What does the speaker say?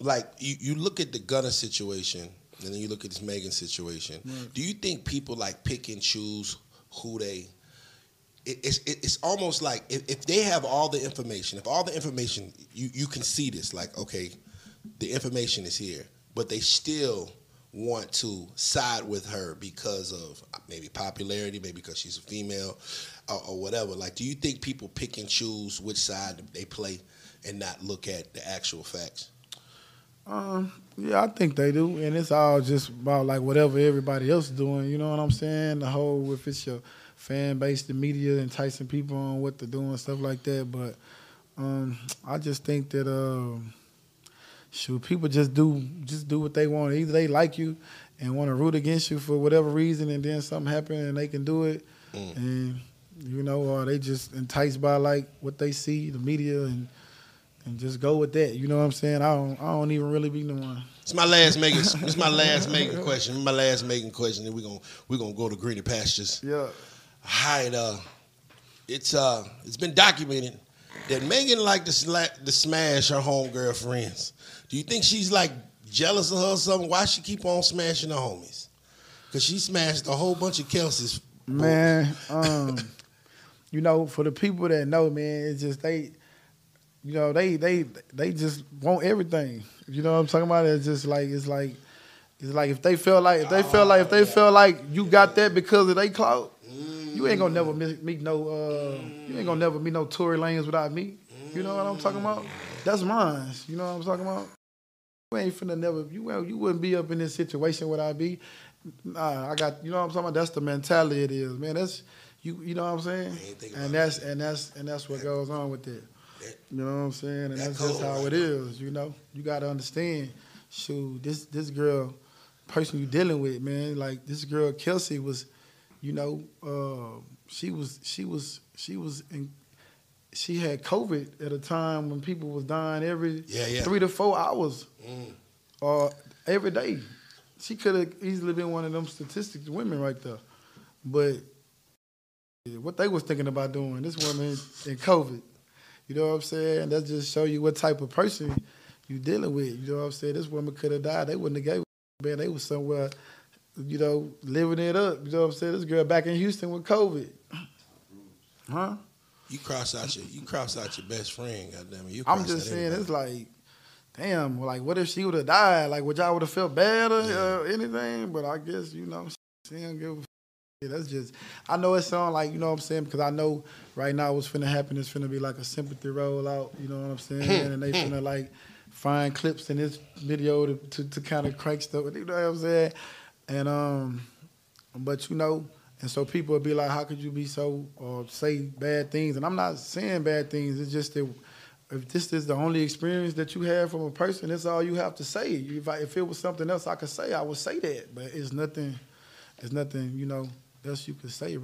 like you, you look at the Gunna situation, and then you look at this Megan situation. Do you think people like pick and choose who they? It, it's it, it's almost like if, if they have all the information, if all the information you you can see this, like okay, the information is here, but they still want to side with her because of maybe popularity, maybe because she's a female, or, or whatever. Like, do you think people pick and choose which side they play and not look at the actual facts? Um, yeah, I think they do, and it's all just about like whatever everybody else is doing. You know what I'm saying? The whole if it's your fan base, the media enticing people on what they're doing, stuff like that. But um, I just think that um, shoot, people just do just do what they want. Either they like you and want to root against you for whatever reason, and then something happen and they can do it, and you know, or they just enticed by like what they see, the media, and and just go with that. You know what I'm saying? I don't I don't even really be the one. It's my last Megan. It's my last Megan question. My last Megan question. Then we're gonna we're gonna go to greener pastures. Yeah. All right. Uh, it's uh, it's been documented that Megan like to, sla- to smash her homegirl friends. Do you think she's like jealous of her or something? Why she keep on smashing her homies? Cause she smashed a whole bunch of Kelsey's. Man, um, you know, for the people that know, man, it's just they, you know, they they they just want everything. You know what I'm talking about? It's just like it's like it's like if they feel like if they feel like if they feel like you got that because of they clout, you ain't gonna never meet, meet no uh, you ain't gonna never meet no Tory Lanez without me. You know what I'm talking about? That's mine. You know what I'm talking about? You ain't finna never you well, you wouldn't be up in this situation without me. Nah, I got you know what I'm talking about. That's the mentality it is, man. That's you you know what I'm saying. And that's and that's and that's what goes on with it. You know what I'm saying? And that that's just how right it is. You know, you got to understand. Shoot, this this girl, person you dealing with, man. Like this girl Kelsey was, you know, uh, she was she was she was in. She had COVID at a time when people was dying every Yeah, yeah. three to four hours Mm. uh, every day. She could have easily been one of them statistics women right there. But what they was thinking about doing, this woman in COVID. You know what I'm saying? That just show you what type of person you dealing with. You know what I'm saying? This woman could have died. They wouldn't have gave a man. They was somewhere, you know, living it up. You know what I'm saying? This girl back in Houston with COVID. Huh? You cross out your you cross out your best friend. Goddamn it. You I'm just saying, anybody. it's like, damn, like, what if she would have died? Like, would y'all would have felt bad or uh, anything? But I guess, you know, what I'm saying. she don't give a yeah, that's just, I know it sound like, you know what I'm saying, because I know right now what's finna happen is finna be like a sympathy rollout, you know what I'm saying? Hmm, and they hmm. finna like find clips in this video to, to, to kind of crank stuff, you know what I'm saying? And, um, but you know, and so people will be like, how could you be so, or say bad things? And I'm not saying bad things, it's just that if this is the only experience that you have from a person, that's all you have to say. If, I, if it was something else I could say, I would say that. But it's nothing, it's nothing, you know, else you could say.